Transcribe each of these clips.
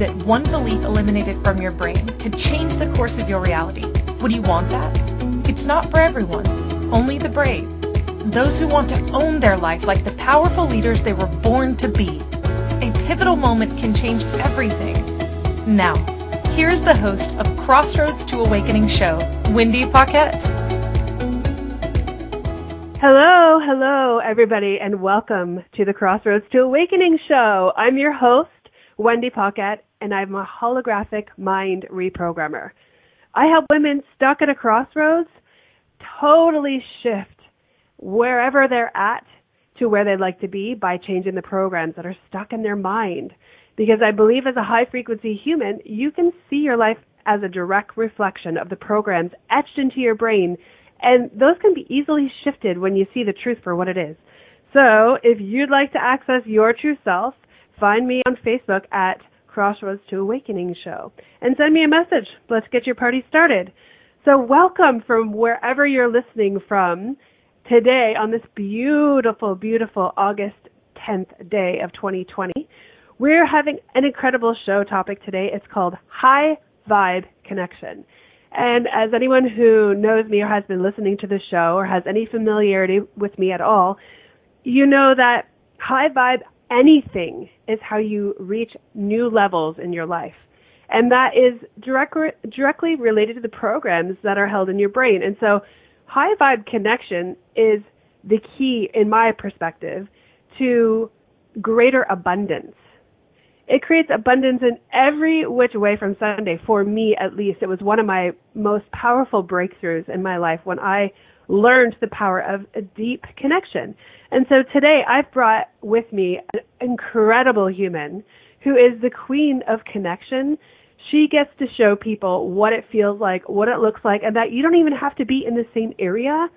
that one belief eliminated from your brain could change the course of your reality. Would you want that? It's not for everyone, only the brave. Those who want to own their life like the powerful leaders they were born to be. A pivotal moment can change everything. Now, here's the host of Crossroads to Awakening show, Wendy Paquette. Hello, hello, everybody, and welcome to the Crossroads to Awakening show. I'm your host, Wendy Paquette, and I'm a holographic mind reprogrammer. I help women stuck at a crossroads totally shift wherever they're at to where they'd like to be by changing the programs that are stuck in their mind. Because I believe as a high frequency human, you can see your life as a direct reflection of the programs etched into your brain and those can be easily shifted when you see the truth for what it is. So, if you'd like to access your true self, find me on Facebook at Crossroads to Awakening Show and send me a message. Let's get your party started. So, welcome from wherever you're listening from today on this beautiful, beautiful August 10th day of 2020. We're having an incredible show topic today. It's called High Vibe Connection. And as anyone who knows me or has been listening to the show or has any familiarity with me at all, you know that high vibe anything is how you reach new levels in your life. And that is direct, directly related to the programs that are held in your brain. And so high vibe connection is the key, in my perspective, to greater abundance it creates abundance in every which way from Sunday. For me, at least, it was one of my most powerful breakthroughs in my life when I learned the power of a deep connection. And so today I've brought with me an incredible human who is the queen of connection. She gets to show people what it feels like, what it looks like, and that you don't even have to be in the same area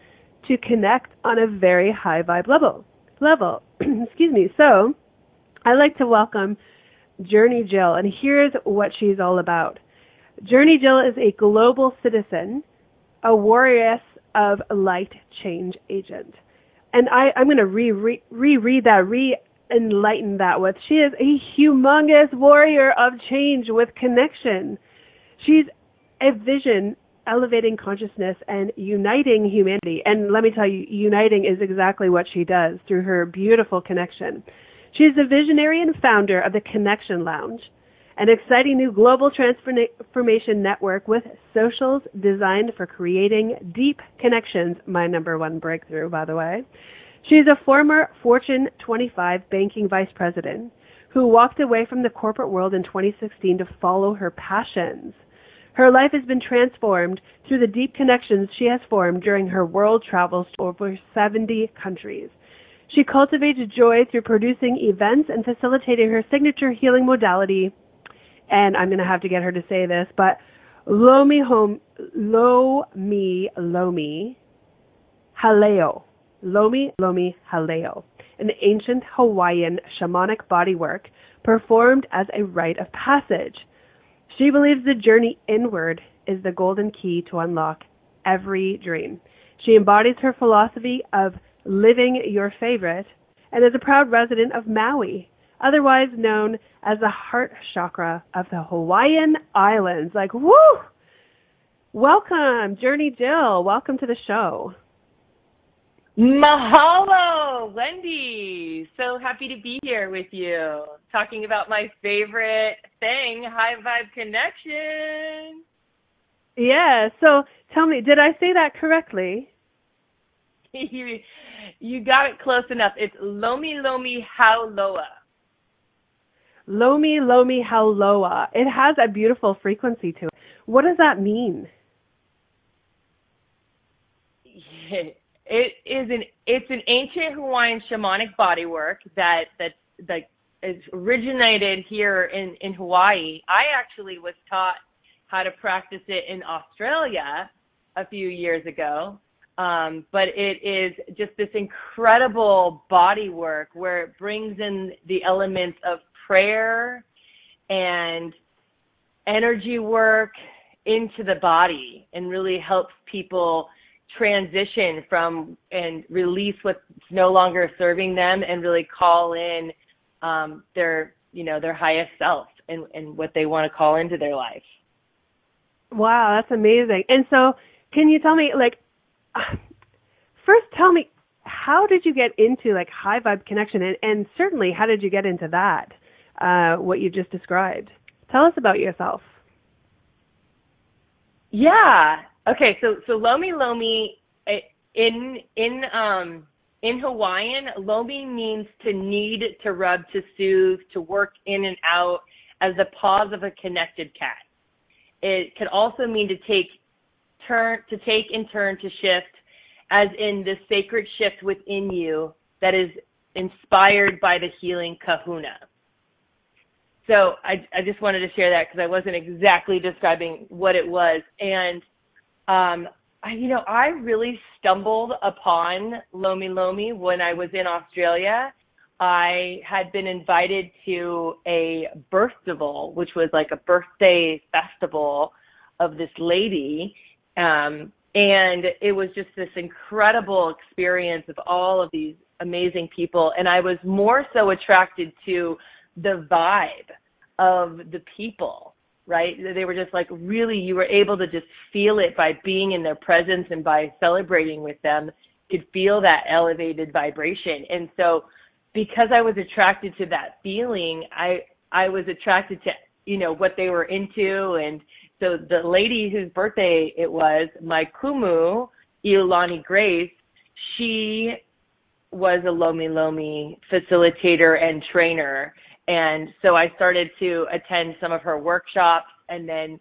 to connect on a very high vibe level. Level. Excuse me. So, I'd like to welcome Journey Jill, and here's what she's all about. Journey Jill is a global citizen, a warrioress of light change agent. And I, I'm going to re, re, reread that, re enlighten that with she is a humongous warrior of change with connection. She's a vision elevating consciousness and uniting humanity. And let me tell you, uniting is exactly what she does through her beautiful connection. She is the visionary and founder of the Connection Lounge, an exciting new global transformation network with socials designed for creating deep connections. My number one breakthrough, by the way. She's a former Fortune 25 banking vice president who walked away from the corporate world in 2016 to follow her passions. Her life has been transformed through the deep connections she has formed during her world travels to over 70 countries. She cultivates joy through producing events and facilitating her signature healing modality. And I'm going to have to get her to say this, but Lomi home, Lomi, Lomi, Haleo. Lomi, Lomi, Haleo. An ancient Hawaiian shamanic bodywork performed as a rite of passage. She believes the journey inward is the golden key to unlock every dream. She embodies her philosophy of living your favorite, and is a proud resident of Maui, otherwise known as the heart chakra of the Hawaiian Islands. Like, woo! Welcome, Journey Jill. Welcome to the show. Mahalo, Wendy. So happy to be here with you, talking about my favorite thing, High Vibe Connection. Yeah, so tell me, did I say that correctly? you got it close enough. It's Lomi Lomi Hauloa. Lomi Lomi Hauloa. It has a beautiful frequency to it. What does that mean? It is an it's an ancient Hawaiian shamanic bodywork that that that is originated here in in Hawaii. I actually was taught how to practice it in Australia a few years ago um, but it is just this incredible body work where it brings in the elements of prayer and energy work into the body and really helps people transition from and release what's no longer serving them and really call in um, their you know their highest self and and what they want to call into their life. Wow, that's amazing. And so, can you tell me like first tell me how did you get into like high vibe connection and, and certainly how did you get into that uh, what you just described. Tell us about yourself. Yeah. Okay so so lomi lomi eh, in in um in hawaiian lomi means to knead to rub to soothe to work in and out as the paws of a connected cat. It could also mean to take turn to take and turn to shift as in the sacred shift within you that is inspired by the healing kahuna. So I, I just wanted to share that because I wasn't exactly describing what it was. And, um, I, you know, I really stumbled upon Lomi Lomi when I was in Australia. I had been invited to a birthdaval, which was like a birthday festival of this lady. Um, and it was just this incredible experience of all of these amazing people and i was more so attracted to the vibe of the people right? They were just like really you were able to just feel it by being in their presence and by celebrating with them. Could feel that elevated vibration. And so because i was attracted to that feeling i i was attracted to you know what they were into. And so the lady whose birthday it was, my kumu, Iolani Grace, she was a Lomi Lomi facilitator and trainer. And so I started to attend some of her workshops and then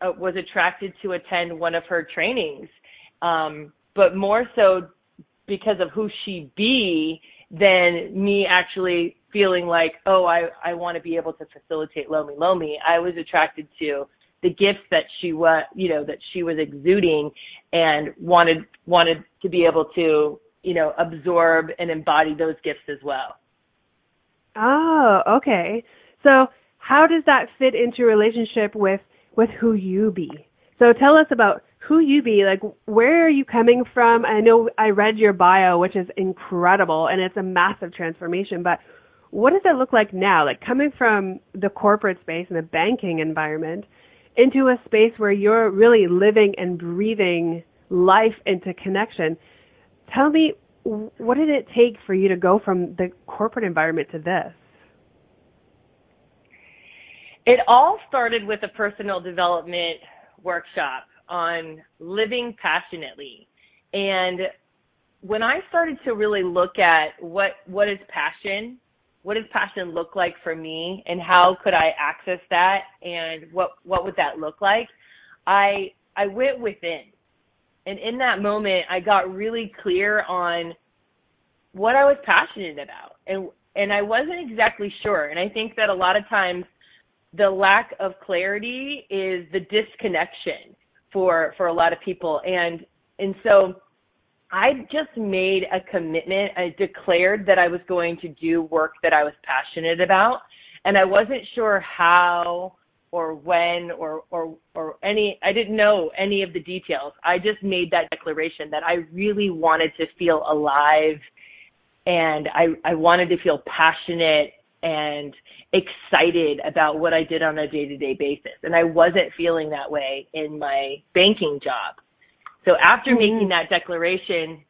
uh, was attracted to attend one of her trainings. Um, but more so because of who she be than me actually feeling like, oh, I, I want to be able to facilitate Lomi Lomi. I was attracted to the gifts that she was, you know, that she was exuding and wanted wanted to be able to, you know, absorb and embody those gifts as well. Oh, okay. So how does that fit into relationship with with who you be? So tell us about who you be. Like, where are you coming from? I know I read your bio, which is incredible, and it's a massive transformation. But what does it look like now? Like coming from the corporate space and the banking environment into a space where you're really living and breathing life into connection. Tell me, what did it take for you to go from the corporate environment to this? It all started with a personal development workshop on living passionately. And when I started to really look at what what is passion what does passion look like for me and how could I access that and what what would that look like? I I went within. And in that moment I got really clear on what I was passionate about. And and I wasn't exactly sure. And I think that a lot of times the lack of clarity is the disconnection for for a lot of people and and so I just made a commitment. I declared that I was going to do work that I was passionate about, and I wasn't sure how or when or or or any I didn't know any of the details. I just made that declaration that I really wanted to feel alive and I I wanted to feel passionate and excited about what I did on a day-to-day basis. And I wasn't feeling that way in my banking job. So after mm-hmm. making that declaration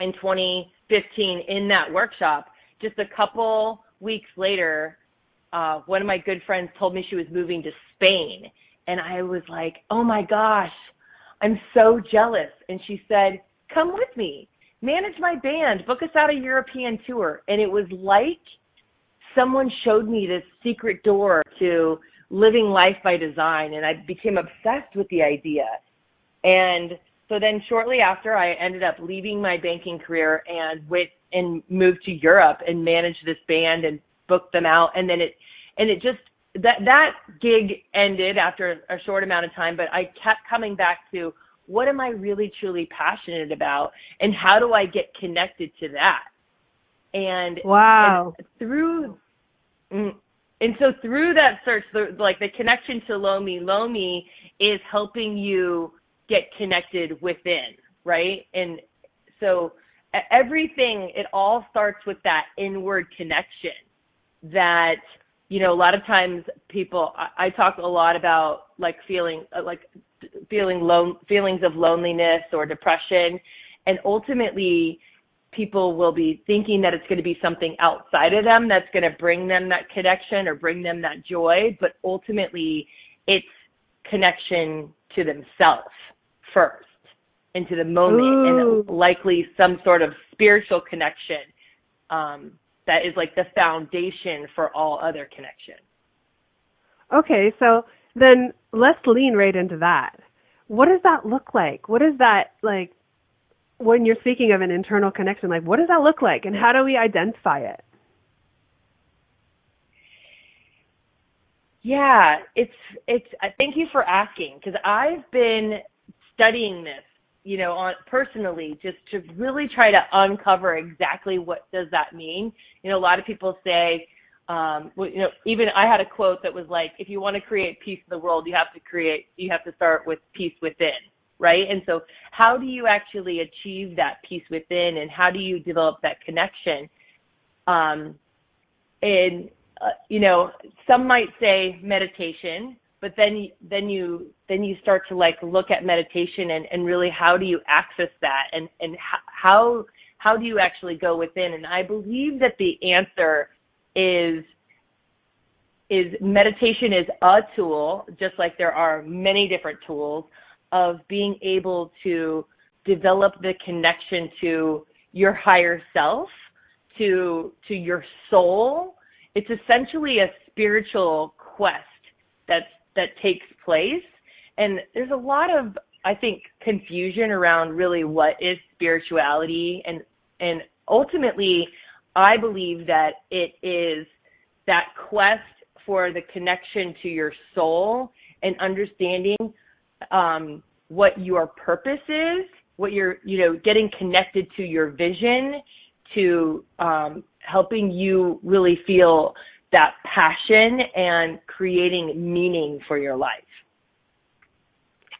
in 2015 in that workshop, just a couple weeks later, uh, one of my good friends told me she was moving to Spain. And I was like, oh my gosh, I'm so jealous. And she said, come with me, manage my band, book us out a European tour. And it was like someone showed me this secret door to living life by design. And I became obsessed with the idea. And so then shortly after I ended up leaving my banking career and went and moved to Europe and managed this band and booked them out and then it and it just that that gig ended after a short amount of time but I kept coming back to what am I really truly passionate about? And how do I get connected to that? And wow. and through mm, and so through that search the, like the connection to Lomi Lomi is helping you get connected within, right? And so everything, it all starts with that inward connection that you know, a lot of times people, I, I talk a lot about like feeling, uh, like feeling lone, feelings of loneliness or depression. And ultimately, people will be thinking that it's going to be something outside of them that's going to bring them that connection or bring them that joy. But ultimately, it's connection to themselves first into the moment Ooh. and likely some sort of spiritual connection um, that is like the foundation for all other connection. Okay, so then let's lean right into that. What does that look like? What is that like when you're speaking of an internal connection? Like, what does that look like, and how do we identify it? Yeah, it's it's. Thank you for asking because I've been studying this you know, on personally, just to really try to uncover exactly what does that mean. You know, a lot of people say, um, well, you know, even I had a quote that was like, if you want to create peace in the world, you have to create, you have to start with peace within, right? And so, how do you actually achieve that peace within, and how do you develop that connection? Um, and uh, you know, some might say meditation, but then then you then you start to like look at meditation and and really how do you access that? And and how how do you actually go within? And i believe that the answer is is meditation is a tool just like there are many different tools of being able to develop the connection to your higher self to to your soul. It's essentially a spiritual quest that's that takes place. And there's a lot of, I think, confusion around really what is spirituality and and ultimately I believe that it is that quest for the connection to your soul and understanding um, what your purpose is, what you're, you know, getting connected to your vision, to um, helping you really feel that passion and creating meaning for your life.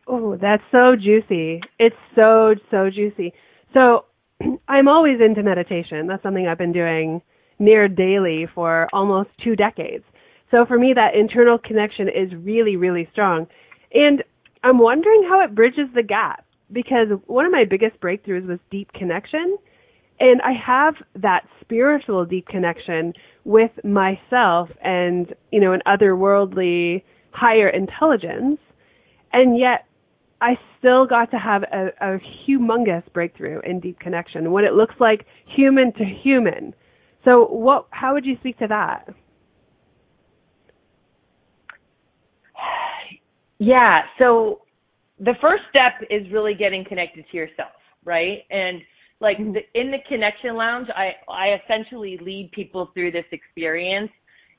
Oh, that's so juicy. It's so, so juicy. So I'm always into meditation. That's something I've been doing near daily for almost two decades. So for me, that internal connection is really, really strong. And I'm wondering how it bridges the gap because one of my biggest breakthroughs was deep connection and I have that spiritual deep connection with myself and, you know, an otherworldly higher intelligence. And yet I still got to have a, a humongous breakthrough in deep connection what it looks like human to human. So what, how would you speak to that? Yeah. So the first step is really getting connected to yourself, right? And like the, in the connection lounge i i essentially lead people through this experience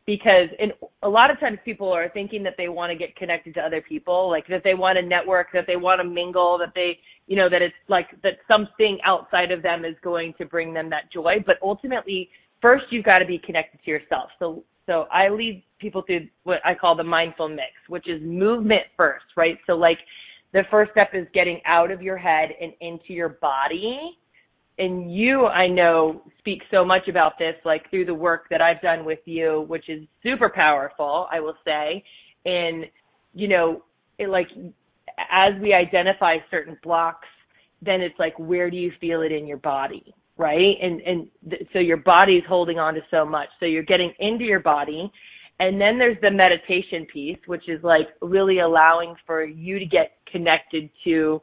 because in a lot of times people are thinking that they want to get connected to other people like that they want to network that they want to mingle that they you know that it's like that something outside of them is going to bring them that joy. But ultimately first you've got to be connected to yourself. So so i lead people through what i call the mindful mix which is movement first right? So like the first step is getting out of your head and into your body and you I know speak so much about this like through the work that I've done with you which is super powerful I will say. And you know it like as we identify certain blocks then it's like where do you feel it in your body right? And and th- so your body's holding on to so much. So you're getting into your body and then there's the meditation piece which is like really allowing for you to get connected to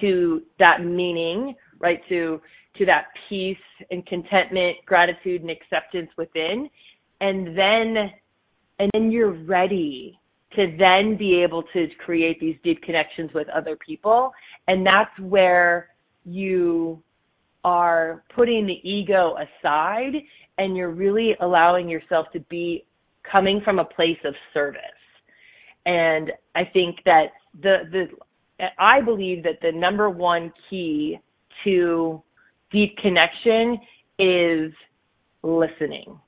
to that meaning right? To to that peace and contentment, gratitude and acceptance within. And then and then you're ready to then be able to create these deep connections with other people. And that's where you are putting the ego aside and you're really allowing yourself to be coming from a place of service. And I think that the the I believe that the number one key to deep connection is listening.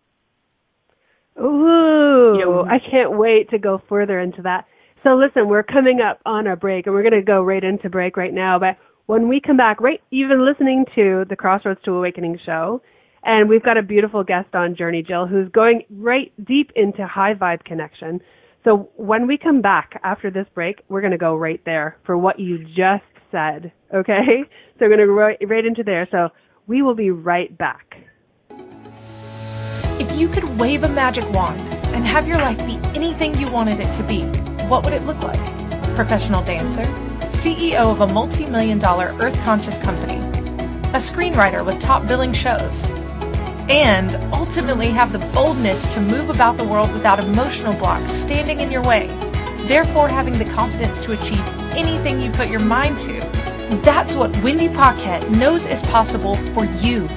Ooh, you know, I can't wait to go further into that. So listen, we're coming up on a break and we're going to go right into break right now. But when we come back, right, you've listening to the Crossroads to Awakening show And we've got a beautiful guest on Journey, Jill, who's going right deep into high vibe connection. So when we come back after this break, we're going to go right there for what you just said. Okay? So we're going to go right, right into there. So we will be right back. If you could wave a magic wand and have your life be anything you wanted it to be, what would it look like? Professional dancer, CEO of a multi-million dollar earth conscious company, a screenwriter with top billing shows, and ultimately have the boldness to move about the world without emotional blocks standing in your way, therefore having the confidence to achieve anything you put your mind to. That's what Wendy Paquette knows is possible for you.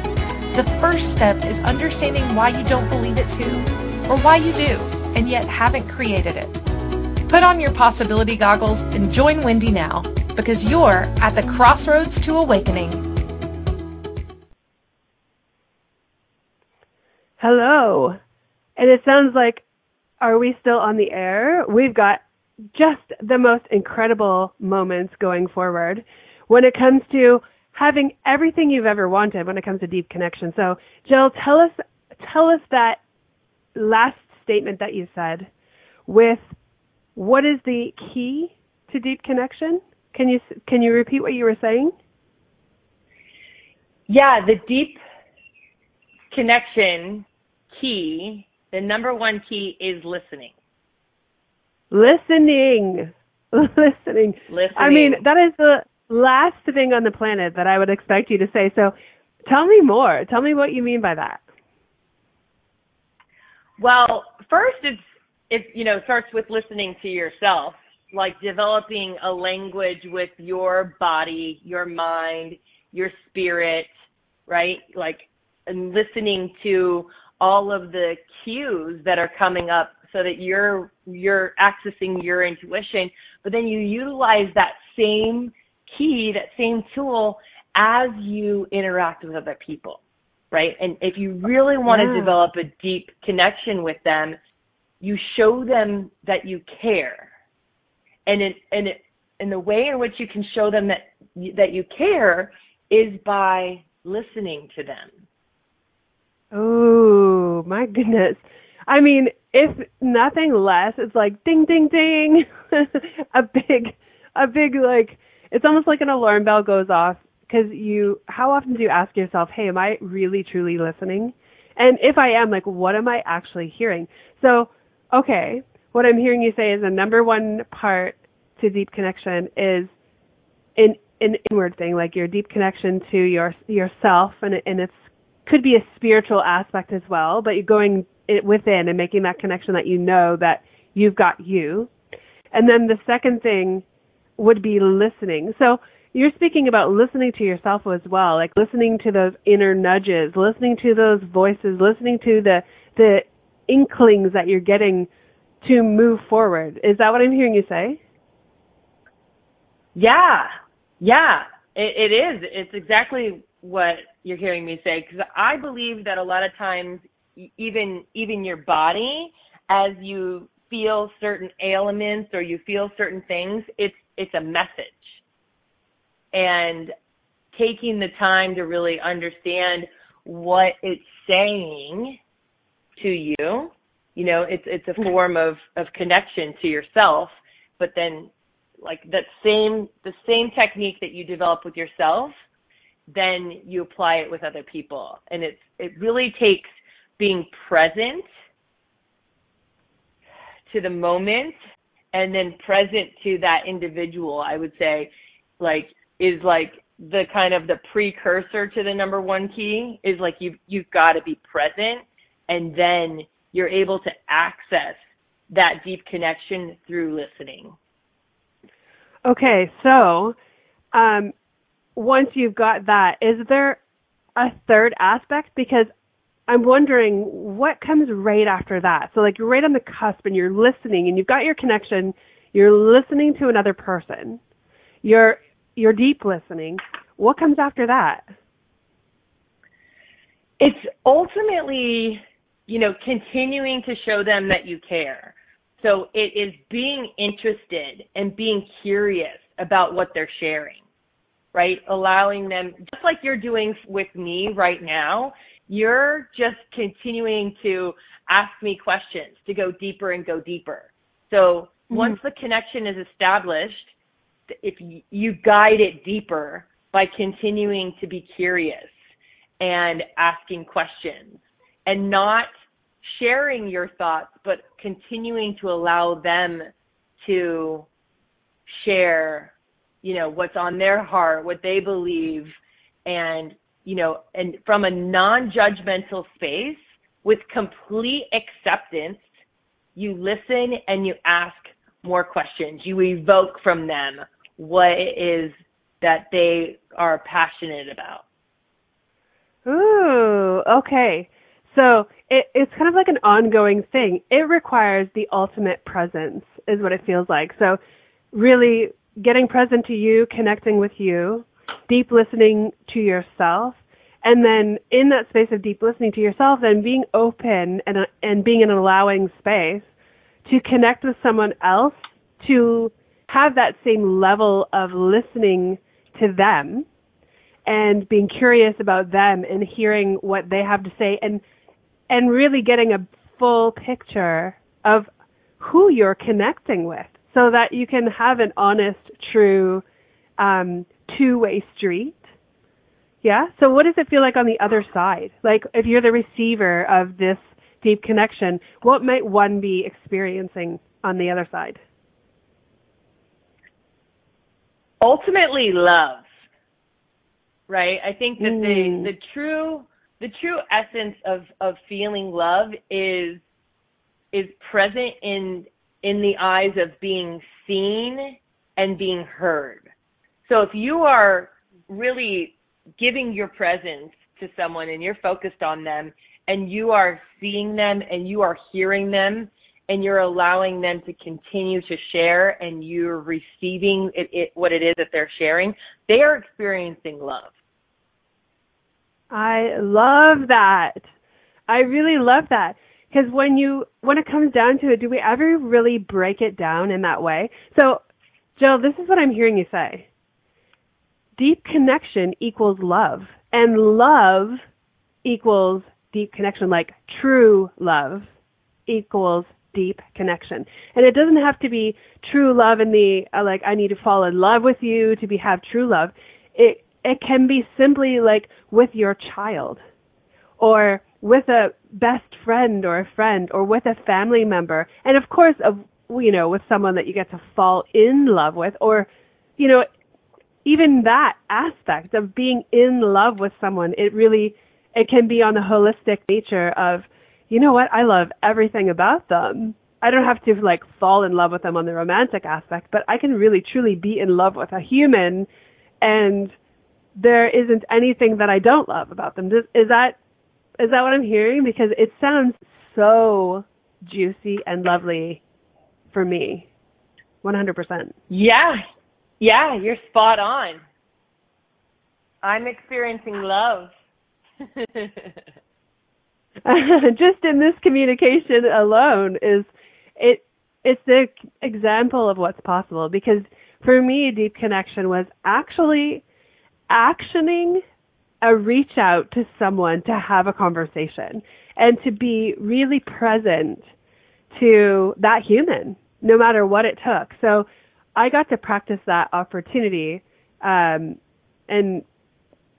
The first step is understanding why you don't believe it too, or why you do, and yet haven't created it. Put on your possibility goggles and join Wendy now, because you're at the crossroads to awakening. Hello. And it sounds like, are we still on the air? We've got just the most incredible moments going forward when it comes to having everything you've ever wanted when it comes to deep connection. So, Jill, tell us tell us that last statement that you said with what is the key to deep connection? Can you can you repeat what you were saying? Yeah, the deep connection key, the number one key is listening. Listening. Listening. Listening. I mean, that is the last thing on the planet that I would expect you to say. So tell me more. Tell me what you mean by that. Well, first it's it you know starts with listening to yourself, like developing a language with your body, your mind, your spirit, right? Like and listening to all of the cues that are coming up so that you're you're accessing your intuition, but then you utilize that same key, that same tool as you interact with other people, right? And if you really want Yeah. to develop a deep connection with them, you show them that you care. And it, and it, and the way in which you can show them that that you care is by listening to them. Oh my goodness. I mean, if nothing less, it's like ding ding ding. a big a big like it's almost like an alarm bell goes off because you how often do you ask yourself, "Hey, am I really truly listening?" And if I am, like what am I actually hearing? So, okay, what I'm hearing you say is the number one part to deep connection is an an inward thing, like your deep connection to your yourself, and and it's could be a spiritual aspect as well. But you're going it within and making that connection that you know that you've got you. And then the second thing would be listening. So you're speaking about listening to yourself as well, like listening to those inner nudges, listening to those voices, listening to the the inklings that you're getting to move forward. Is that what I'm hearing you say? Yeah, yeah, it, it is. It's exactly what you're hearing me say because I believe that a lot of times, even even your body, as you feel certain ailments or you feel certain things, it's it's a message, and taking the time to really understand what it's saying to you, you know, it's it's a mm-hmm. form of of connection to yourself, but then like that same the same technique that you develop with yourself then you apply it with other people. And it's it really takes being present to the moment and then present to that individual i would say like is like the kind of the precursor to the number one key is like you've you've got to be present and then you're able to access that deep connection through listening Okay, so um, once you've got that, is there a third aspect? Because I'm wondering what comes right after that. So, like, you're right on the cusp and you're listening and you've got your connection, you're listening to another person, you're, you're deep listening. What comes after that? it's ultimately, you know, continuing to show them that you care. So it is being interested and being curious about what they're sharing, right? Allowing them, just like you're doing with me right now, you're just continuing to ask me questions to go deeper and go deeper. So mm-hmm. once the connection is established, if you guide it deeper by continuing to be curious and asking questions and not sharing your thoughts, but continuing to allow them to share, you know, what's on their heart, what they believe, and, you know, and from a non-judgmental space with complete acceptance, you listen and you ask more questions. You evoke from them what it is that they are passionate about. Ooh, okay. So it, it's kind of like an ongoing thing. It requires the ultimate presence, is what it feels like. So really getting present to you, connecting with you, deep listening to yourself, and then in that space of deep listening to yourself, then being open and and being in an allowing space to connect with someone else to have that same level of listening to them and being curious about them and hearing what they have to say and and really getting a full picture of who you're connecting with so that you can have an honest, true, um, two-way street. Yeah. So what does it feel like on the other side? Like if you're the receiver of this deep connection, what might one be experiencing on the other side? Ultimately love. Right? I think that mm. the the true the true essence of of feeling love is is present in in the eyes of being seen and being heard. So if you are really giving your presence to someone and you're focused on them and you are seeing them and you are hearing them and you're allowing them to continue to share and you're receiving it, it, what it is that they're sharing, they are experiencing love. I love that. I really love that. Because when you when it comes down to it, do we ever really break it down in that way? So, Jill, this is what I'm hearing you say. Deep connection equals love, and love equals deep connection. Like true love equals deep connection, and it doesn't have to be true love in the uh, like I need to fall in love with you to be have true love. It it can be simply like with your child or with a best friend or a friend or with a family member. And of course, of, you know, with someone that you get to fall in love with or, you know, even that aspect of being in love with someone, it really, it can be on the holistic nature of, you know what, I love everything about them. I don't have to like fall in love with them on the romantic aspect, but I can really truly be in love with a human and there isn't anything that I don't love about them. Is, is that is that what I'm hearing? Because it sounds so juicy and lovely for me. 100%. Yeah. Yeah, you're spot on. I'm experiencing love. Just in this communication alone is it it's the example of what's possible because for me deep connection was actually actioning a reach out to someone to have a conversation and to be really present to that human, no matter what it took. So I got to practice that opportunity um, and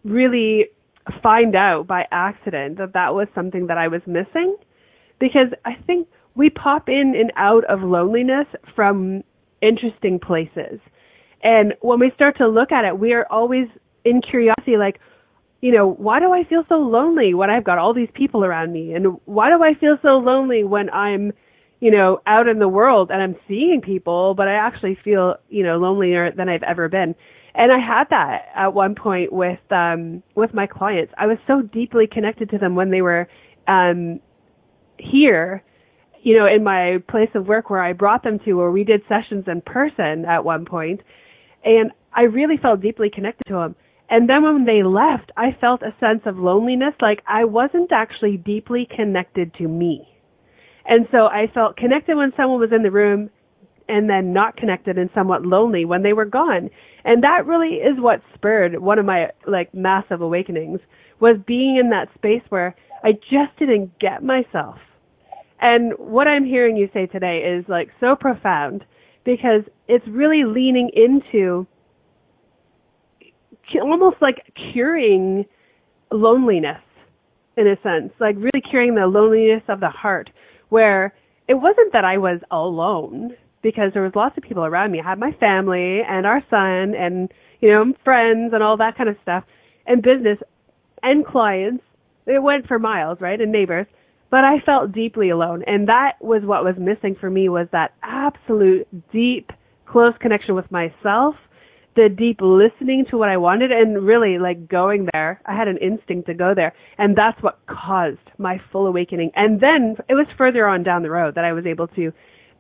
really find out by accident that that was something that I was missing because I think we pop in and out of loneliness from interesting places. And when we start to look at it, we are always in curiosity, like, you know, why do I feel so lonely when I've got all these people around me? And why do I feel so lonely when I'm, you know, out in the world and I'm seeing people, but I actually feel, you know, lonelier than I've ever been. And I had that at one point with um with my clients. I was so deeply connected to them when they were um here, you know, in my place of work where I brought them to where we did sessions in person at one point, and I really felt deeply connected to them and then when they left, I felt a sense of loneliness, like I wasn't actually deeply connected to me. And so I felt connected when someone was in the room, and then not connected and somewhat lonely when they were gone. And that really is what spurred one of my like massive awakenings was being in that space where I just didn't get myself. And what I'm hearing you say today is like so profound because it's really leaning into almost like curing loneliness in a sense, like really curing the loneliness of the heart where it wasn't that I was alone because there was lots of people around me. I had my family and our son and, you know, friends and all that kind of stuff and business and clients. It went for miles, right? And neighbors. But I felt deeply alone. And that was what was missing for me was that absolute deep, close connection with myself the deep listening to what I wanted and really like going there. I had an instinct to go there. And that's what caused my full awakening. And then it was further on down the road that I was able to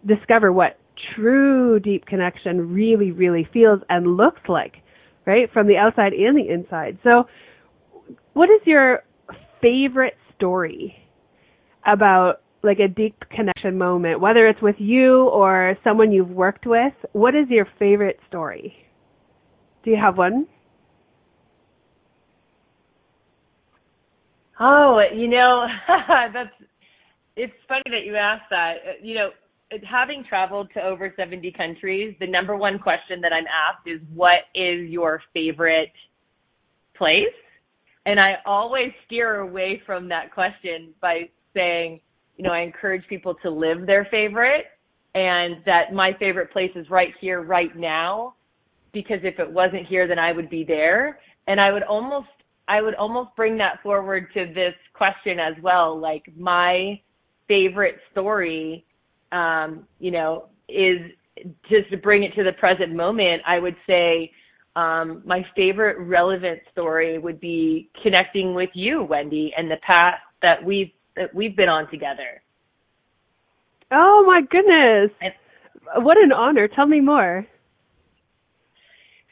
discover what true deep connection really, really feels and looks like, right? From the outside and the inside. So what is your favorite story about like a deep connection moment, whether it's with you or someone you've worked with? What is your favorite story? Do you have one? Oh, you know, that's it's funny that you asked that. Uh, you know, having traveled to over 70 countries, the number one question that I'm asked is what is your favorite place? And I always steer away from that question by saying, you know, I encourage people to live their favorite and that my favorite place is right here, right now because if it wasn't here, then I would be there. And I would almost, I would almost bring that forward to this question as well. Like my favorite story, um, you know, is just to bring it to the present moment. I would say, um, my favorite relevant story would be connecting with you, Wendy, and the path that we've that we've been on together. Oh my goodness! And, what an honor! Tell me more.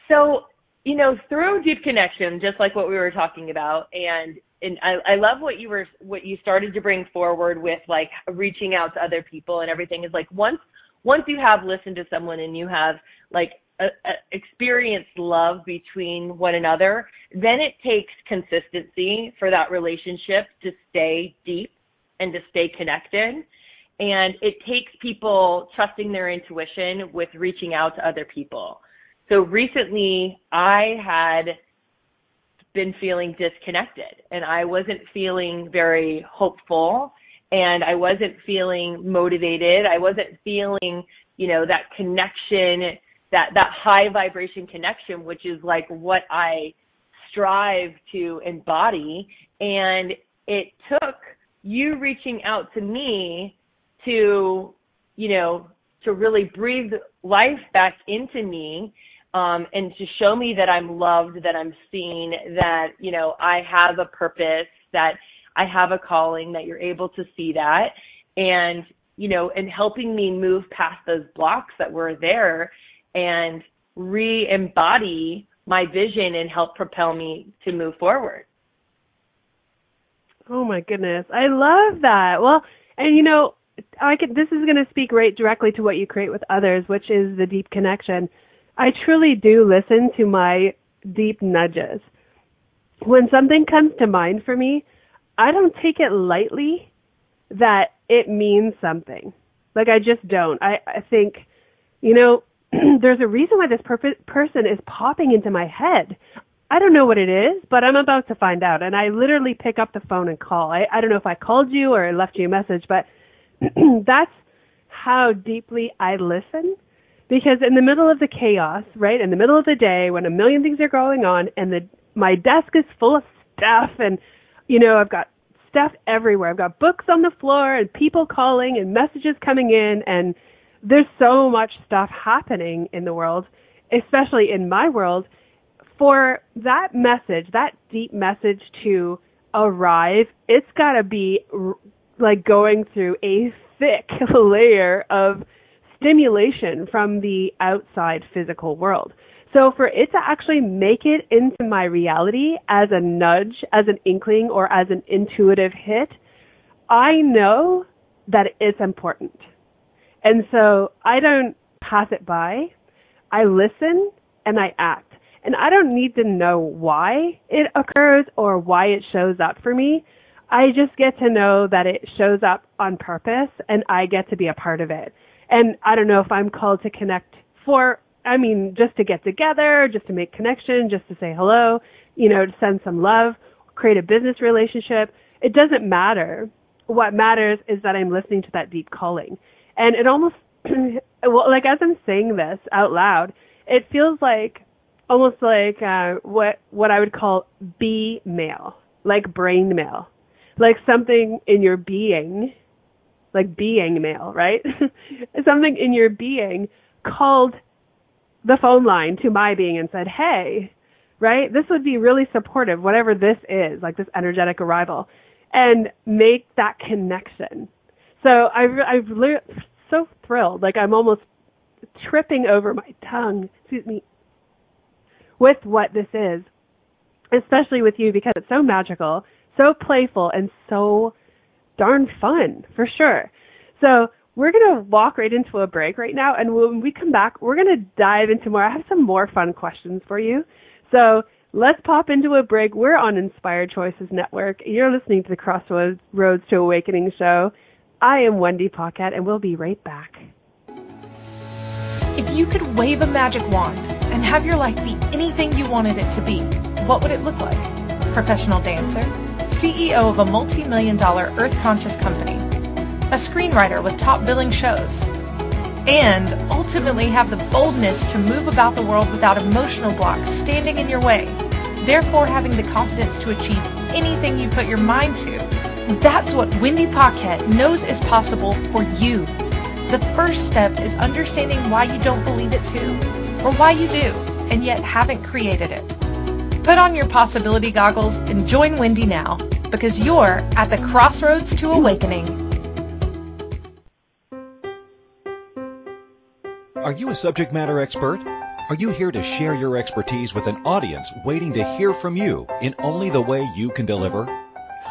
So, you know, through deep connection, just like what we were talking about, and and I, I love what you were what you started to bring forward with like reaching out to other people and everything is like once once you have listened to someone and you have like a, a experienced love between one another, then it takes consistency for that relationship to stay deep and to stay connected. And it takes people trusting their intuition with reaching out to other people. So recently I had been feeling disconnected and I wasn't feeling very hopeful and I wasn't feeling motivated. I wasn't feeling, you know, that connection, that, that high vibration connection, which is like what I strive to embody. And it took you reaching out to me to, you know, to really breathe life back into me um, and to show me that I'm loved, that I'm seen, that, you know, I have a purpose, that I have a calling, that you're able to see that. And, you know, and helping me move past those blocks that were there and re embody my vision and help propel me to move forward. Oh my goodness. I love that. Well, and you know, I could, this is going to speak right directly to what you create with others, which is the deep connection. I truly do listen to my deep nudges. When something comes to mind for me, I don't take it lightly that it means something. Like I just don't. I, I think, you know, there's a reason why this per- person is popping into my head. I don't know what it is, but I'm about to find out. And I literally pick up the phone and call. I, I don't know if I called you or left you a message, but that's how deeply I listen because in the middle of the chaos, right, in the middle of the day when a million things are going on and the my desk is full of stuff and you know, I've got stuff everywhere. I've got books on the floor and people calling and messages coming in and there's so much stuff happening in the world, especially in my world. For that message, that deep message to arrive, it's got to be like going through a thick layer of stimulation from the outside physical world. So for it to actually make it into my reality as a nudge, as an inkling, or as an intuitive hit, I know that it's important. And so I don't pass it by. I listen and I act. And I don't need to know why it occurs or why it shows up for me. I just get to know that it shows up on purpose and I get to be a part of it. And I don't know if I'm called to connect for, I mean, just to get together, just to make connection, just to say hello, you know, to send some love, create a business relationship. It doesn't matter. What matters is that I'm listening to that deep calling. And it almost, well, like as I'm saying this out loud, it feels like almost like uh, what what I would call B mail, like brain mail, like something in your being, like being male, right? something in your being called the phone line to my being and said, "Hey, right? This would be really supportive, whatever this is, like this energetic arrival, and make that connection." So I've I've le- so thrilled, like I'm almost tripping over my tongue. Excuse me with what this is, especially with you because it's so magical, so playful, and so darn fun for sure. So we're going to walk right into a break right now, and when we come back, we're going to dive into more. I have some more fun questions for you. So let's pop into a break. We're on Inspired Choices Network. You're listening to the Crossroads Roads to Awakening show. I am Wendy Paquette, and we'll be right back. If you could wave a magic wand and have your life be anything you wanted it to be, what would it look like? Professional dancer, CEO of a multi-million dollar earth conscious company, a screenwriter with top billing shows, and ultimately have the boldness to move about the world without emotional blocks standing in your way, therefore having the confidence to achieve anything you put your mind to. That's what Wendy Paquette knows is possible for you. The first step is understanding why you don't believe it too, or why you do, and yet haven't created it. Put on your possibility goggles and join Wendy now, because you're at the crossroads to awakening. Are you a subject matter expert? Are you here to share your expertise with an audience waiting to hear from you in only the way you can deliver?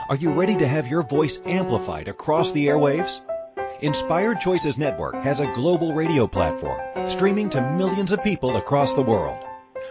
Are you ready to have your voice amplified across the airwaves? Inspired Choices Network has a global radio platform streaming to millions of people across the world.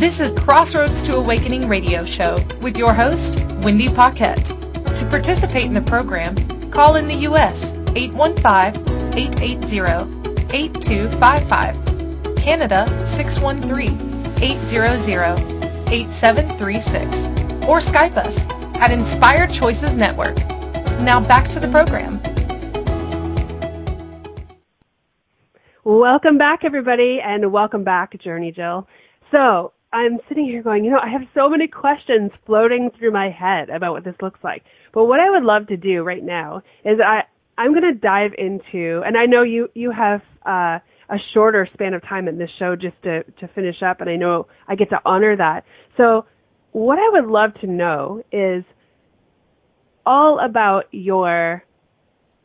This is Crossroads to Awakening radio show with your host, Wendy Paquette. To participate in the program, call in the U.S. 815-880-8255, Canada 613-800-8736, or Skype us at Inspired Choices Network. Now back to the program. Welcome back, everybody, and welcome back, Journey Jill. So, I'm sitting here going, you know, I have so many questions floating through my head about what this looks like. But what I would love to do right now is I I'm going to dive into, and I know you you have uh, a shorter span of time in this show just to to finish up, and I know I get to honor that. So, what I would love to know is all about your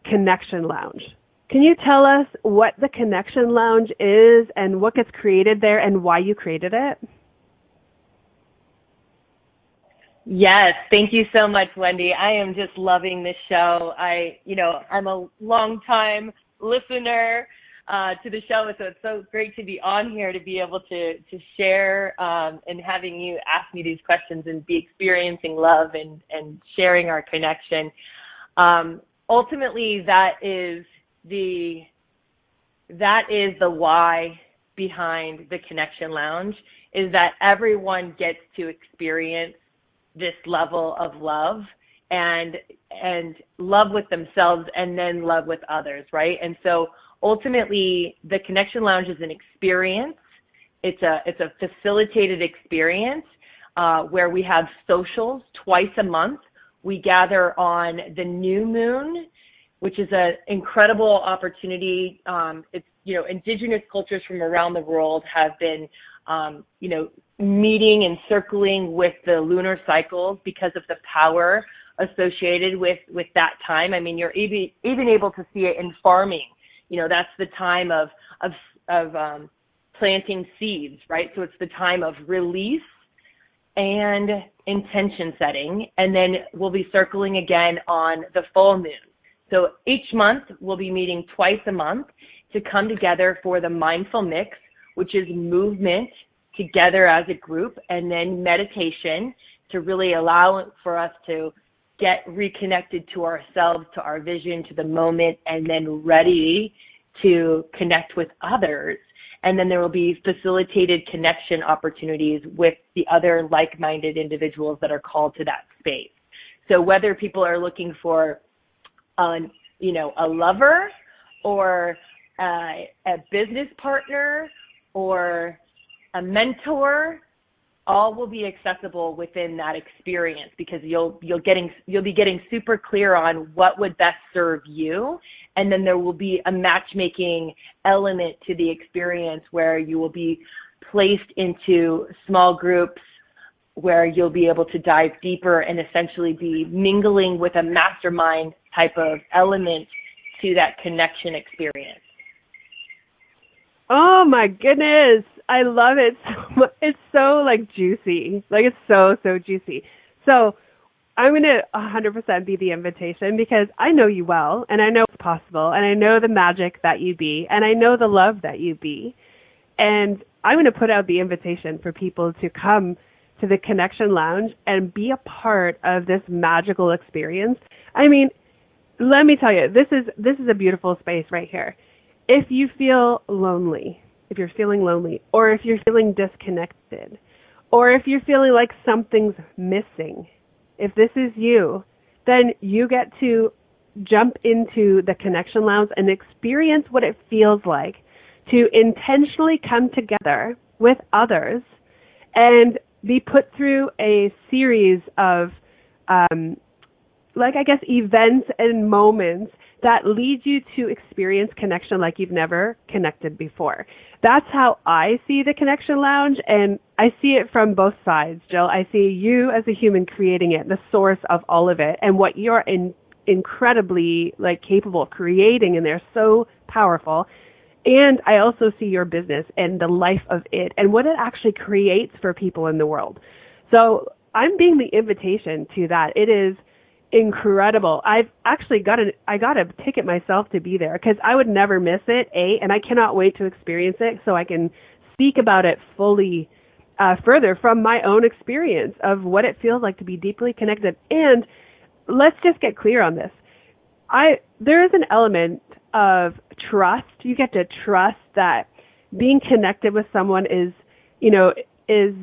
connection lounge. Can you tell us what the connection lounge is and what gets created there and why you created it? Yes, thank you so much, Wendy. I am just loving this show. I, you know, I'm a long time listener uh, to the show, so it's so great to be on here to be able to to share um, and having you ask me these questions and be experiencing love and and sharing our connection. Um, ultimately, that is the that is the why behind the Connection Lounge is that everyone gets to experience this level of love and and love with themselves and then love with others, right? And so ultimately the connection lounge is an experience. It's a it's a facilitated experience uh, where we have socials twice a month. We gather on the new moon, which is an incredible opportunity. Um, it's you know indigenous cultures from around the world have been um, you know meeting and circling with the lunar cycles because of the power associated with with that time. I mean, you're even even able to see it in farming. You know, that's the time of of of um, planting seeds, right? So it's the time of release and intention setting, and then we'll be circling again on the full moon. So each month we'll be meeting twice a month to come together for the mindful mix, which is movement together as a group, and then meditation to really allow for us to get reconnected to ourselves, to our vision, to the moment, and then ready to connect with others. And then there will be facilitated connection opportunities with the other like-minded individuals that are called to that space. So whether people are looking for, a, you know, a lover or a, a business partner or a mentor all will be accessible within that experience because you'll you'll getting you'll be getting super clear on what would best serve you and then there will be a matchmaking element to the experience where you will be placed into small groups where you'll be able to dive deeper and essentially be mingling with a mastermind type of element to that connection experience. Oh my goodness. I love it so. It's so like juicy. Like it's so so juicy. So I'm going to 100% be the invitation because I know you well and I know it's possible and I know the magic that you be and I know the love that you be. And I'm going to put out the invitation for people to come to the Connection Lounge and be a part of this magical experience. I mean, let me tell you, this is this is a beautiful space right here. If you feel lonely, if you're feeling lonely, or if you're feeling disconnected, or if you're feeling like something's missing, if this is you, then you get to jump into the Connection Lounge and experience what it feels like to intentionally come together with others and be put through a series of, um, like I guess, events and moments that lead you to experience connection like you've never connected before. That's how I see the Connection Lounge, and I see it from both sides, Jill. I see you as a human creating it, the source of all of it, and what you're in, incredibly like capable of creating, and they're so powerful. And I also see your business and the life of it and what it actually creates for people in the world. So I'm being the invitation to that. It is incredible. I've actually got an I got a ticket myself to be there because I would never miss it. A and I cannot wait to experience it so I can speak about it fully uh, further from my own experience of what it feels like to be deeply connected. And let's just get clear on this. I there is an element of trust. You get to trust that being connected with someone is, you know, is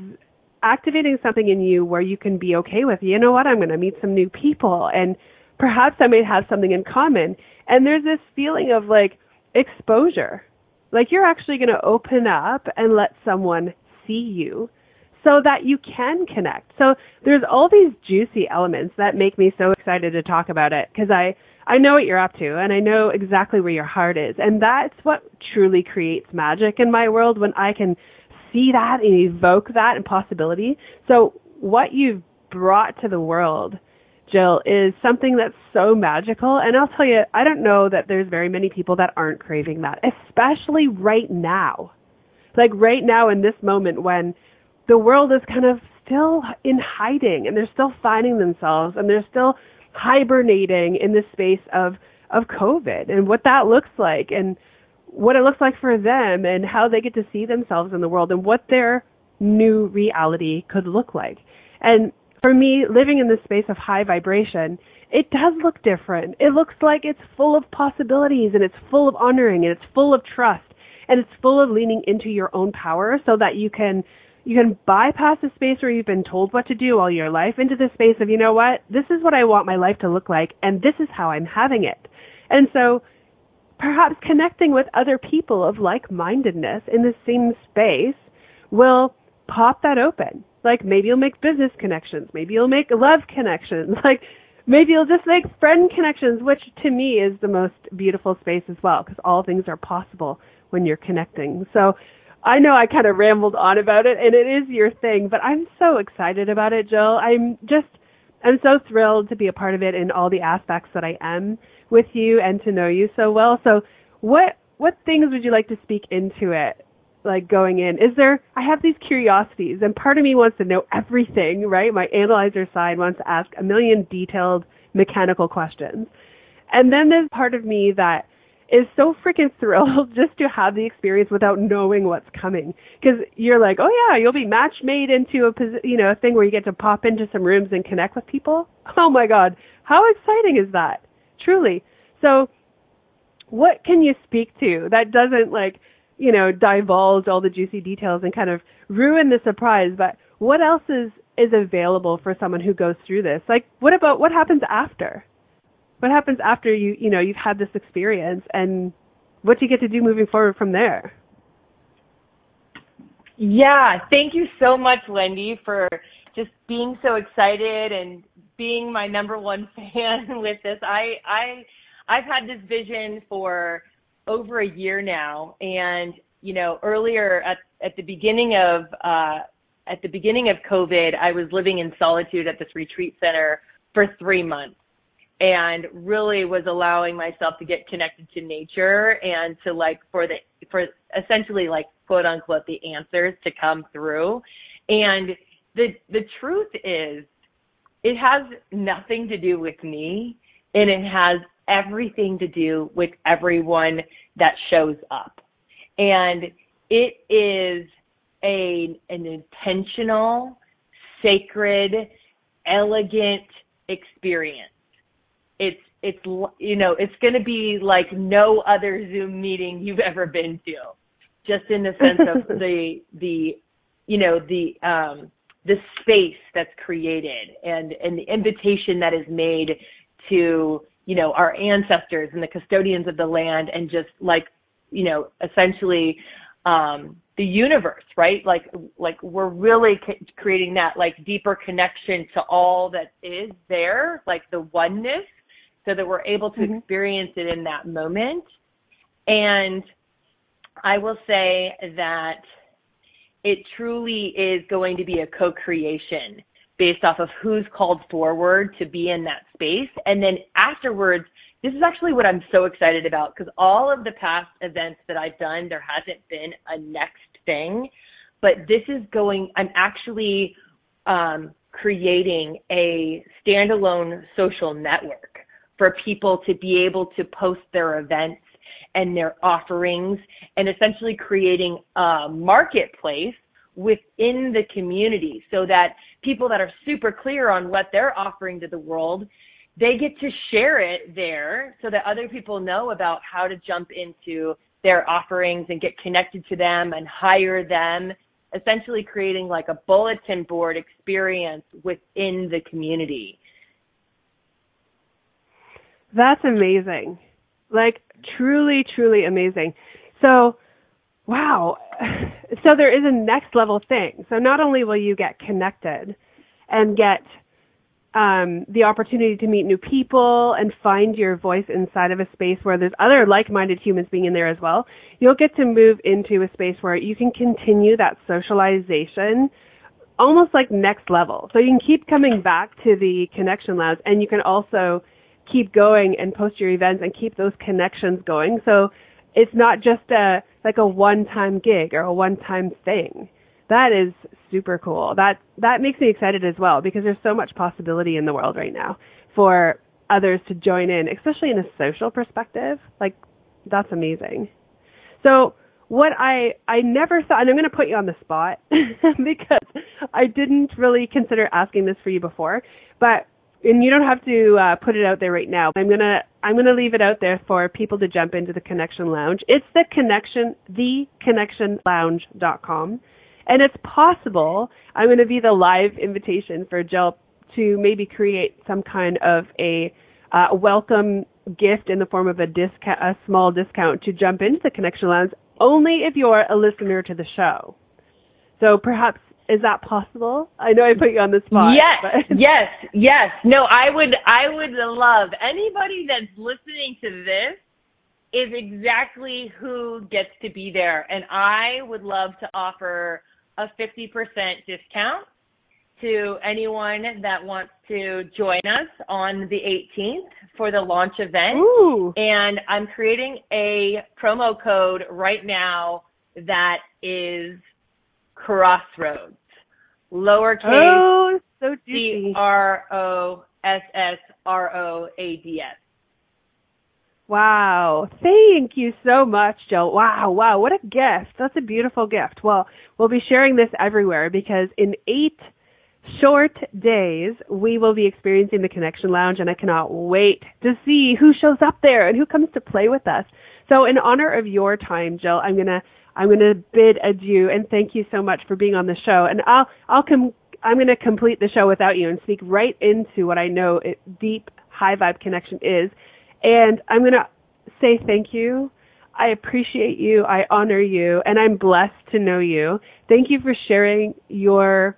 activating something in you where you can be okay with, you know what, I'm going to meet some new people and perhaps I may have something in common. And there's this feeling of like exposure. Like you're actually going to open up and let someone see you so that you can connect. So there's all these juicy elements that make me so excited to talk about it because I I know what you're up to and I know exactly where your heart is and that's what truly creates magic in my world when I can see that and evoke that and possibility. So what you've brought to the world, Jill, is something that's so magical. And I'll tell you, I don't know that there's very many people that aren't craving that, especially right now. Like right now in this moment when the world is kind of still in hiding and they're still finding themselves and they're still hibernating in the space of of COVID and what that looks like and what it looks like for them and how they get to see themselves in the world and what their new reality could look like. And for me, living in this space of high vibration, it does look different. It looks like it's full of possibilities and it's full of honoring and it's full of trust and it's full of leaning into your own power so that you can you can bypass the space where you've been told what to do all your life into the space of, you know what, this is what I want my life to look like and this is how I'm having it. And so perhaps connecting with other people of like-mindedness in the same space will pop that open. Like maybe you'll make business connections, maybe you'll make love connections. Like maybe you'll just make friend connections, which to me is the most beautiful space as well, because all things are possible when you're connecting. So I know I kind of rambled on about it, and it is your thing, but I'm so excited about it, Jill. I'm just, I'm so thrilled to be a part of it in all the aspects that I am with you and to know you so well. So, what what things would you like to speak into it? Like going in, is there? I have these curiosities, and part of me wants to know everything, right? My analyzer side wants to ask a million detailed mechanical questions, and then there's part of me that is so freaking thrilled just to have the experience without knowing what's coming. Because you're like, oh yeah, you'll be match made into a you know a thing where you get to pop into some rooms and connect with people. Oh my god, how exciting is that? Truly. So, what can you speak to that doesn't like you know divulge all the juicy details and kind of ruin the surprise? But what else is is available for someone who goes through this? Like, what about what happens after? what happens after you you know you've had this experience and what do you get to do moving forward from there yeah thank you so much wendy for just being so excited and being my number one fan with this. I i i've had this vision for over a year now. And you know earlier at at the beginning of uh at the beginning of covid i was living in solitude at this retreat center for 3 months and really was allowing myself to get connected to nature and to like for the for essentially like quote unquote the answers to come through. And the the truth is it has nothing to do with me and it has everything to do with everyone that shows up. And it is a an intentional sacred elegant experience. It's it's you know it's going to be like no other zoom meeting you've ever been to. Just in the sense of the the you know the um the space that's created and and the invitation that is made to you know our ancestors and the custodians of the land and just like you know essentially um the universe right like like we're really c- creating that like deeper connection to all that is there like the oneness so that we're able to mm-hmm. experience it in that moment. And I will say that it truly is going to be a co-creation based off of who's called forward to be in that space. And then afterwards, this is actually what I'm so excited about because all of the past events that I've done, there hasn't been a next thing. But this is going, I'm actually um, creating a standalone social network for people to be able to post their events and their offerings and essentially creating a marketplace within the community so that people that are super clear on what they're offering to the world they get to share it there so that other people know about how to jump into their offerings and get connected to them and hire them essentially creating like a bulletin board experience within the community that's amazing. Like truly, truly amazing. So, wow. So there is a next level thing. So not only will you get connected and get um, the opportunity to meet new people and find your voice inside of a space where there's other like-minded humans being in there as well, you'll get to move into a space where you can continue that socialization almost like next level. So you can keep coming back to the connection labs and you can also keep going and post your events and keep those connections going. So it's not just a like a one-time gig or a one-time thing. That is super cool. That that makes me excited as well because there's so much possibility in the world right now for others to join in, especially in a social perspective. Like that's amazing. So what I I never thought, and I'm going to put you on the spot because I didn't really consider asking this for you before, but and you don't have to uh, put it out there right now. I'm gonna I'm gonna leave it out there for people to jump into the Connection Lounge. It's the Connection theconnectionlounge.com, and it's possible I'm gonna be the live invitation for Jill to maybe create some kind of a uh, welcome gift in the form of a discount, a small discount to jump into the Connection Lounge only if you're a listener to the show. So perhaps Is that possible? I know I put you on the spot. Yes, but- yes, yes. No, I would, I would love anybody that's listening to this is exactly who gets to be there, and I would love to offer a 50% discount to anyone that wants to join us on the 18th for the launch event. Ooh. And I'm creating a promo code right now that is Crossroads. Lowercase Oh, so C juicy. R O S S R O A D S. Wow. Thank you so much, Jill. Wow, wow. What a gift. That's a beautiful gift. Well, we'll be sharing this everywhere because in eight short days, we will be experiencing the Connection Lounge and I cannot wait to see who shows up there and who comes to play with us. So in honor of your time, Jill, I'm going to I'm going to bid adieu and thank you so much for being on the show. And I'll I'll com- I'm going to complete the show without you and speak right into what I know it, deep high vibe connection is. And I'm going to say thank you. I appreciate you. I honor you. And I'm blessed to know you. Thank you for sharing your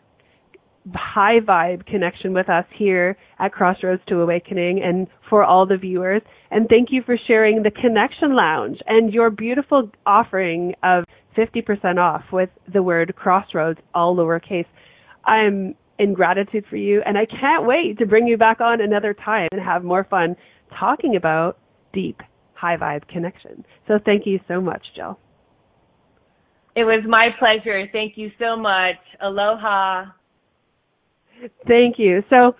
high vibe connection with us here at Crossroads to Awakening and for all the viewers. And thank you for sharing the Connection Lounge and your beautiful offering of 50% off with the word Crossroads, all lowercase. I'm in gratitude for you and I can't wait to bring you back on another time and have more fun talking about deep high vibe connection. So thank you so much, Jill. It was my pleasure. Thank you so much. Aloha. Thank you. So,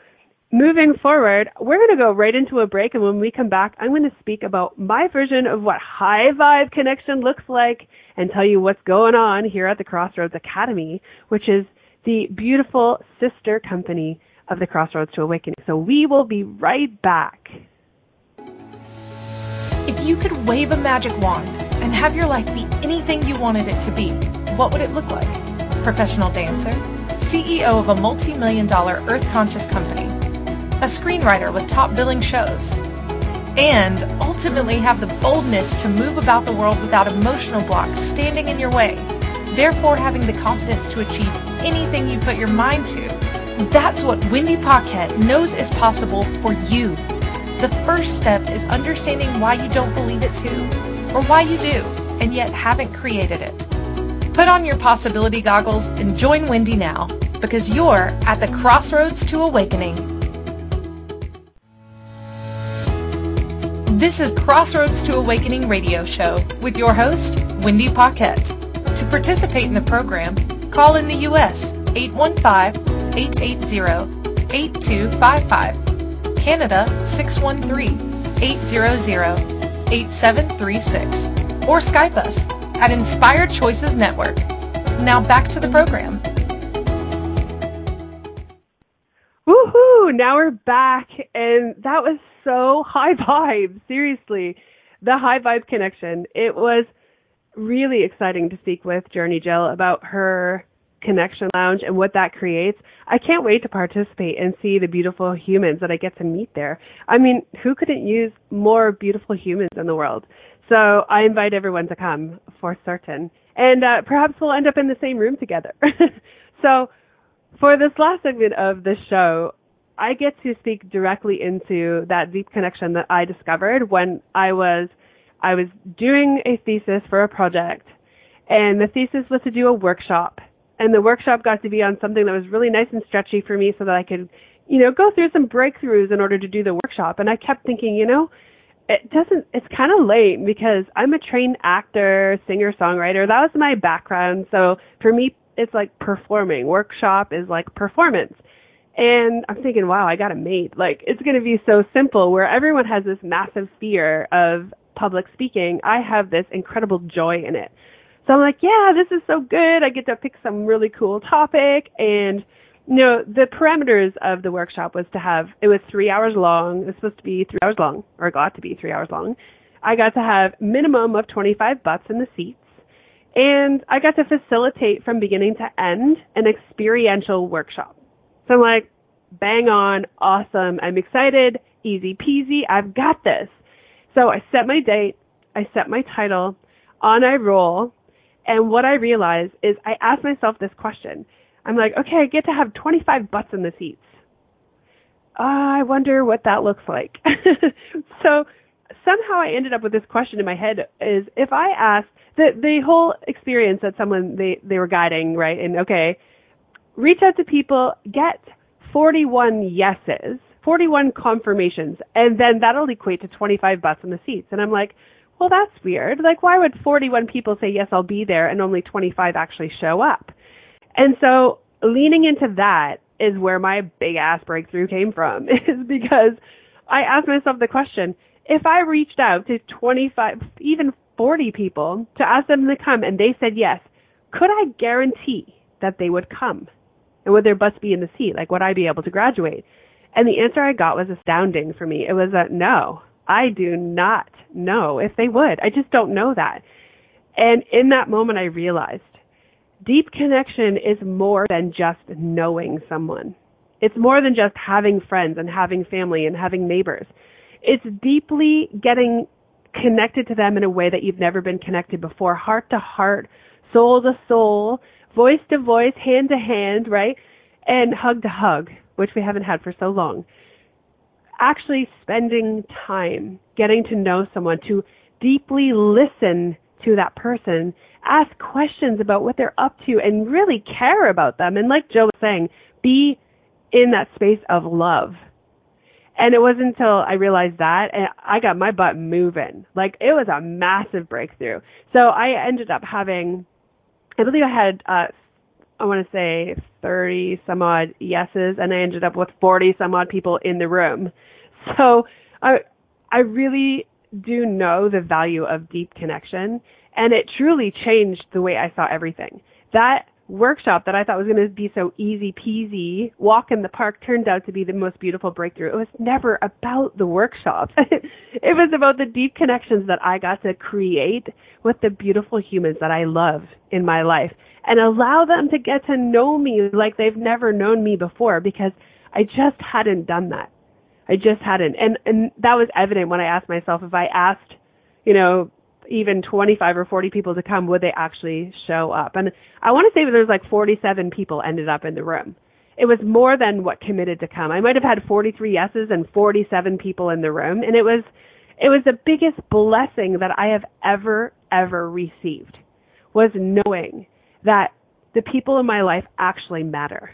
moving forward, we're going to go right into a break, and when we come back, I'm going to speak about my version of what high vibe connection looks like and tell you what's going on here at the Crossroads Academy, which is the beautiful sister company of the Crossroads to Awakening. So, we will be right back. If you could wave a magic wand and have your life be anything you wanted it to be, what would it look like? Professional dancer, CEO of a multi-million dollar earth conscious company, a screenwriter with top billing shows, and ultimately have the boldness to move about the world without emotional blocks standing in your way, therefore having the confidence to achieve anything you put your mind to. That's what Wendy Paquette knows is possible for you. The first step is understanding why you don't believe it too, or why you do, and yet haven't created it. Put on your possibility goggles and join Wendy now, because you're at the crossroads to awakening. This is Crossroads to Awakening radio show with your host, Wendy Paquette. To participate in the program, call in the U.S. 815-880-8255, Canada 613-800-8736, or Skype us at Inspired Choices Network. Now back to the program. Woohoo! Now we're back, and that was so high vibe. Seriously, the high vibe connection. It was really exciting to speak with Journey Jill about her connection lounge and what that creates. I can't wait to participate and see the beautiful humans that I get to meet there. I mean, who couldn't use more beautiful humans in the world? So I invite everyone to come for certain. And uh, perhaps we'll end up in the same room together. so for this last segment of the show, I get to speak directly into that deep connection that I discovered when I was I was doing a thesis for a project and the thesis was to do a workshop and the workshop got to be on something that was really nice and stretchy for me so that I could, you know, go through some breakthroughs in order to do the workshop and I kept thinking, you know, it doesn't it's kind of lame because I'm a trained actor, singer, songwriter. That was my background. So for me it's like performing. Workshop is like performance. And I'm thinking, wow, I got a mate. Like it's going to be so simple where everyone has this massive fear of public speaking. I have this incredible joy in it. So I'm like, yeah, this is so good. I get to pick some really cool topic and you know, the parameters of the workshop was to have it was 3 hours long. It was supposed to be 3 hours long or got to be 3 hours long. I got to have minimum of 25 butts in the seats and I got to facilitate from beginning to end an experiential workshop. So I'm like, bang on, awesome. I'm excited, easy peasy. I've got this. So I set my date, I set my title, on I roll, and what I realized is I asked myself this question. I'm like, okay, I get to have 25 butts in the seats. Uh, I wonder what that looks like. so somehow I ended up with this question in my head is if I asked the the whole experience that someone they they were guiding, right? And okay, reach out to people, get 41 yeses, 41 confirmations, and then that'll equate to 25 butts in the seats. And I'm like, well, that's weird. Like, why would 41 people say, yes, I'll be there, and only 25 actually show up? And so leaning into that is where my big ass breakthrough came from, is because I asked myself the question, if I reached out to 25, even 40 people to ask them to come and they said yes, could I guarantee that they would come? And would their butts be in the seat? Like, would I be able to graduate? And the answer I got was astounding for me. It was that no, I do not know if they would. I just don't know that. And in that moment, I realized deep connection is more than just knowing someone. It's more than just having friends and having family and having neighbors. It's deeply getting connected to them in a way that you've never been connected before, heart to heart, soul to soul, voice to voice, hand to hand, right? And hug to hug, which we haven't had for so long actually spending time getting to know someone, to deeply listen to that person, ask questions about what they're up to, and really care about them. And like Joe was saying, be in that space of love. And it wasn't until I realized that and I got my butt moving. Like it was a massive breakthrough. So I ended up having, I believe I had uh, I want to say 30 some odd yeses and I ended up with 40 some odd people in the room. So I I really do know the value of deep connection and it truly changed the way I saw everything. That workshop that I thought was going to be so easy peasy, walk in the park turned out to be the most beautiful breakthrough. It was never about the workshop. it was about the deep connections that I got to create with the beautiful humans that I love in my life and allow them to get to know me like they've never known me before because I just hadn't done that. I just hadn't. And and that was evident when I asked myself if I asked, you know, even 25 or 40 people to come, would they actually show up? And I want to say that there's like 47 people ended up in the room. It was more than what committed to come. I might have had 43 yeses and 47 people in the room, and it was it was the biggest blessing that I have ever ever received was knowing that the people in my life actually matter.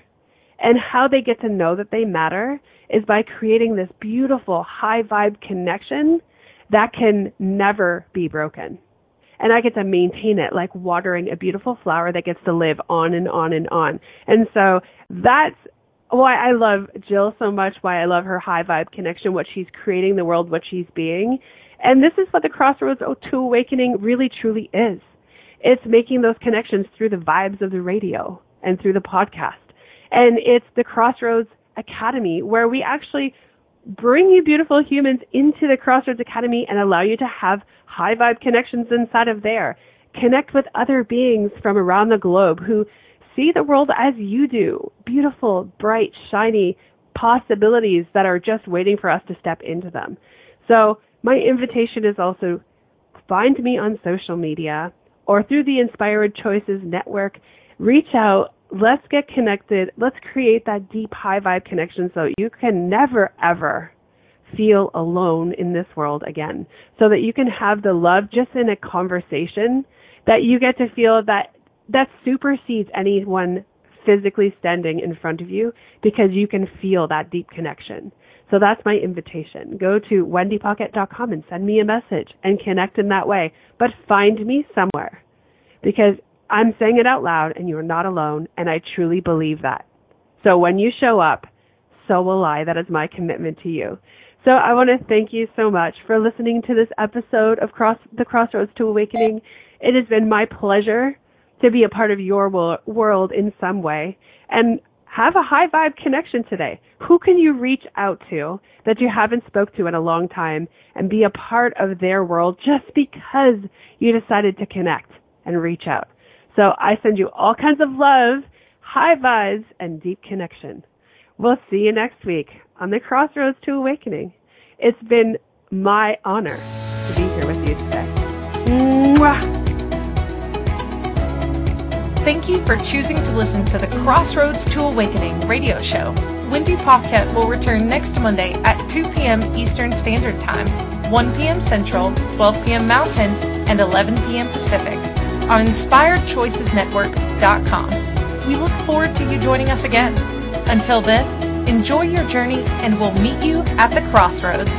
And how they get to know that they matter is by creating this beautiful high vibe connection that can never be broken. And I get to maintain it like watering a beautiful flower that gets to live on and on and on. And so that's why I love Jill so much, why I love her high vibe connection, what she's creating, the world, what she's being. And this is what the Crossroads to Awakening really truly is. It's making those connections through the vibes of the radio and through the podcast. And it's the Crossroads Academy where we actually bring you beautiful humans into the Crossroads Academy and allow you to have high vibe connections inside of there. Connect with other beings from around the globe who see the world as you do. Beautiful, bright, shiny possibilities that are just waiting for us to step into them. So my invitation is also find me on social media or through the Inspired Choices Network. Reach out let's get connected. Let's create that deep high vibe connection so you can never ever feel alone in this world again. So that you can have the love just in a conversation that you get to feel that that supersedes anyone physically standing in front of you because you can feel that deep connection. So that's my invitation. Go to wendypaquette.com and send me a message and connect in that way. But find me somewhere because I'm saying it out loud and you're not alone and I truly believe that. So when you show up, so will I. That is my commitment to you. So I want to thank you so much for listening to this episode of Cross the Crossroads to Awakening. It has been my pleasure to be a part of your world in some way and have a high vibe connection today. Who can you reach out to that you haven't spoke to in a long time and be a part of their world just because you decided to connect and reach out? So I send you all kinds of love, high vibes, and deep connection. We'll see you next week on the Crossroads to Awakening. It's been my honor to be here with you today. Mwah! Thank you for choosing to listen to the Crossroads to Awakening radio show. Wendy Paquette will return next Monday at 2 p.m. Eastern Standard Time, 1 p.m. Central, 12 p.m. Mountain, and 11 p.m. Pacific on InspiredChoicesNetwork.com. We look forward to you joining us again. Until then, enjoy your journey and we'll meet you at the crossroads.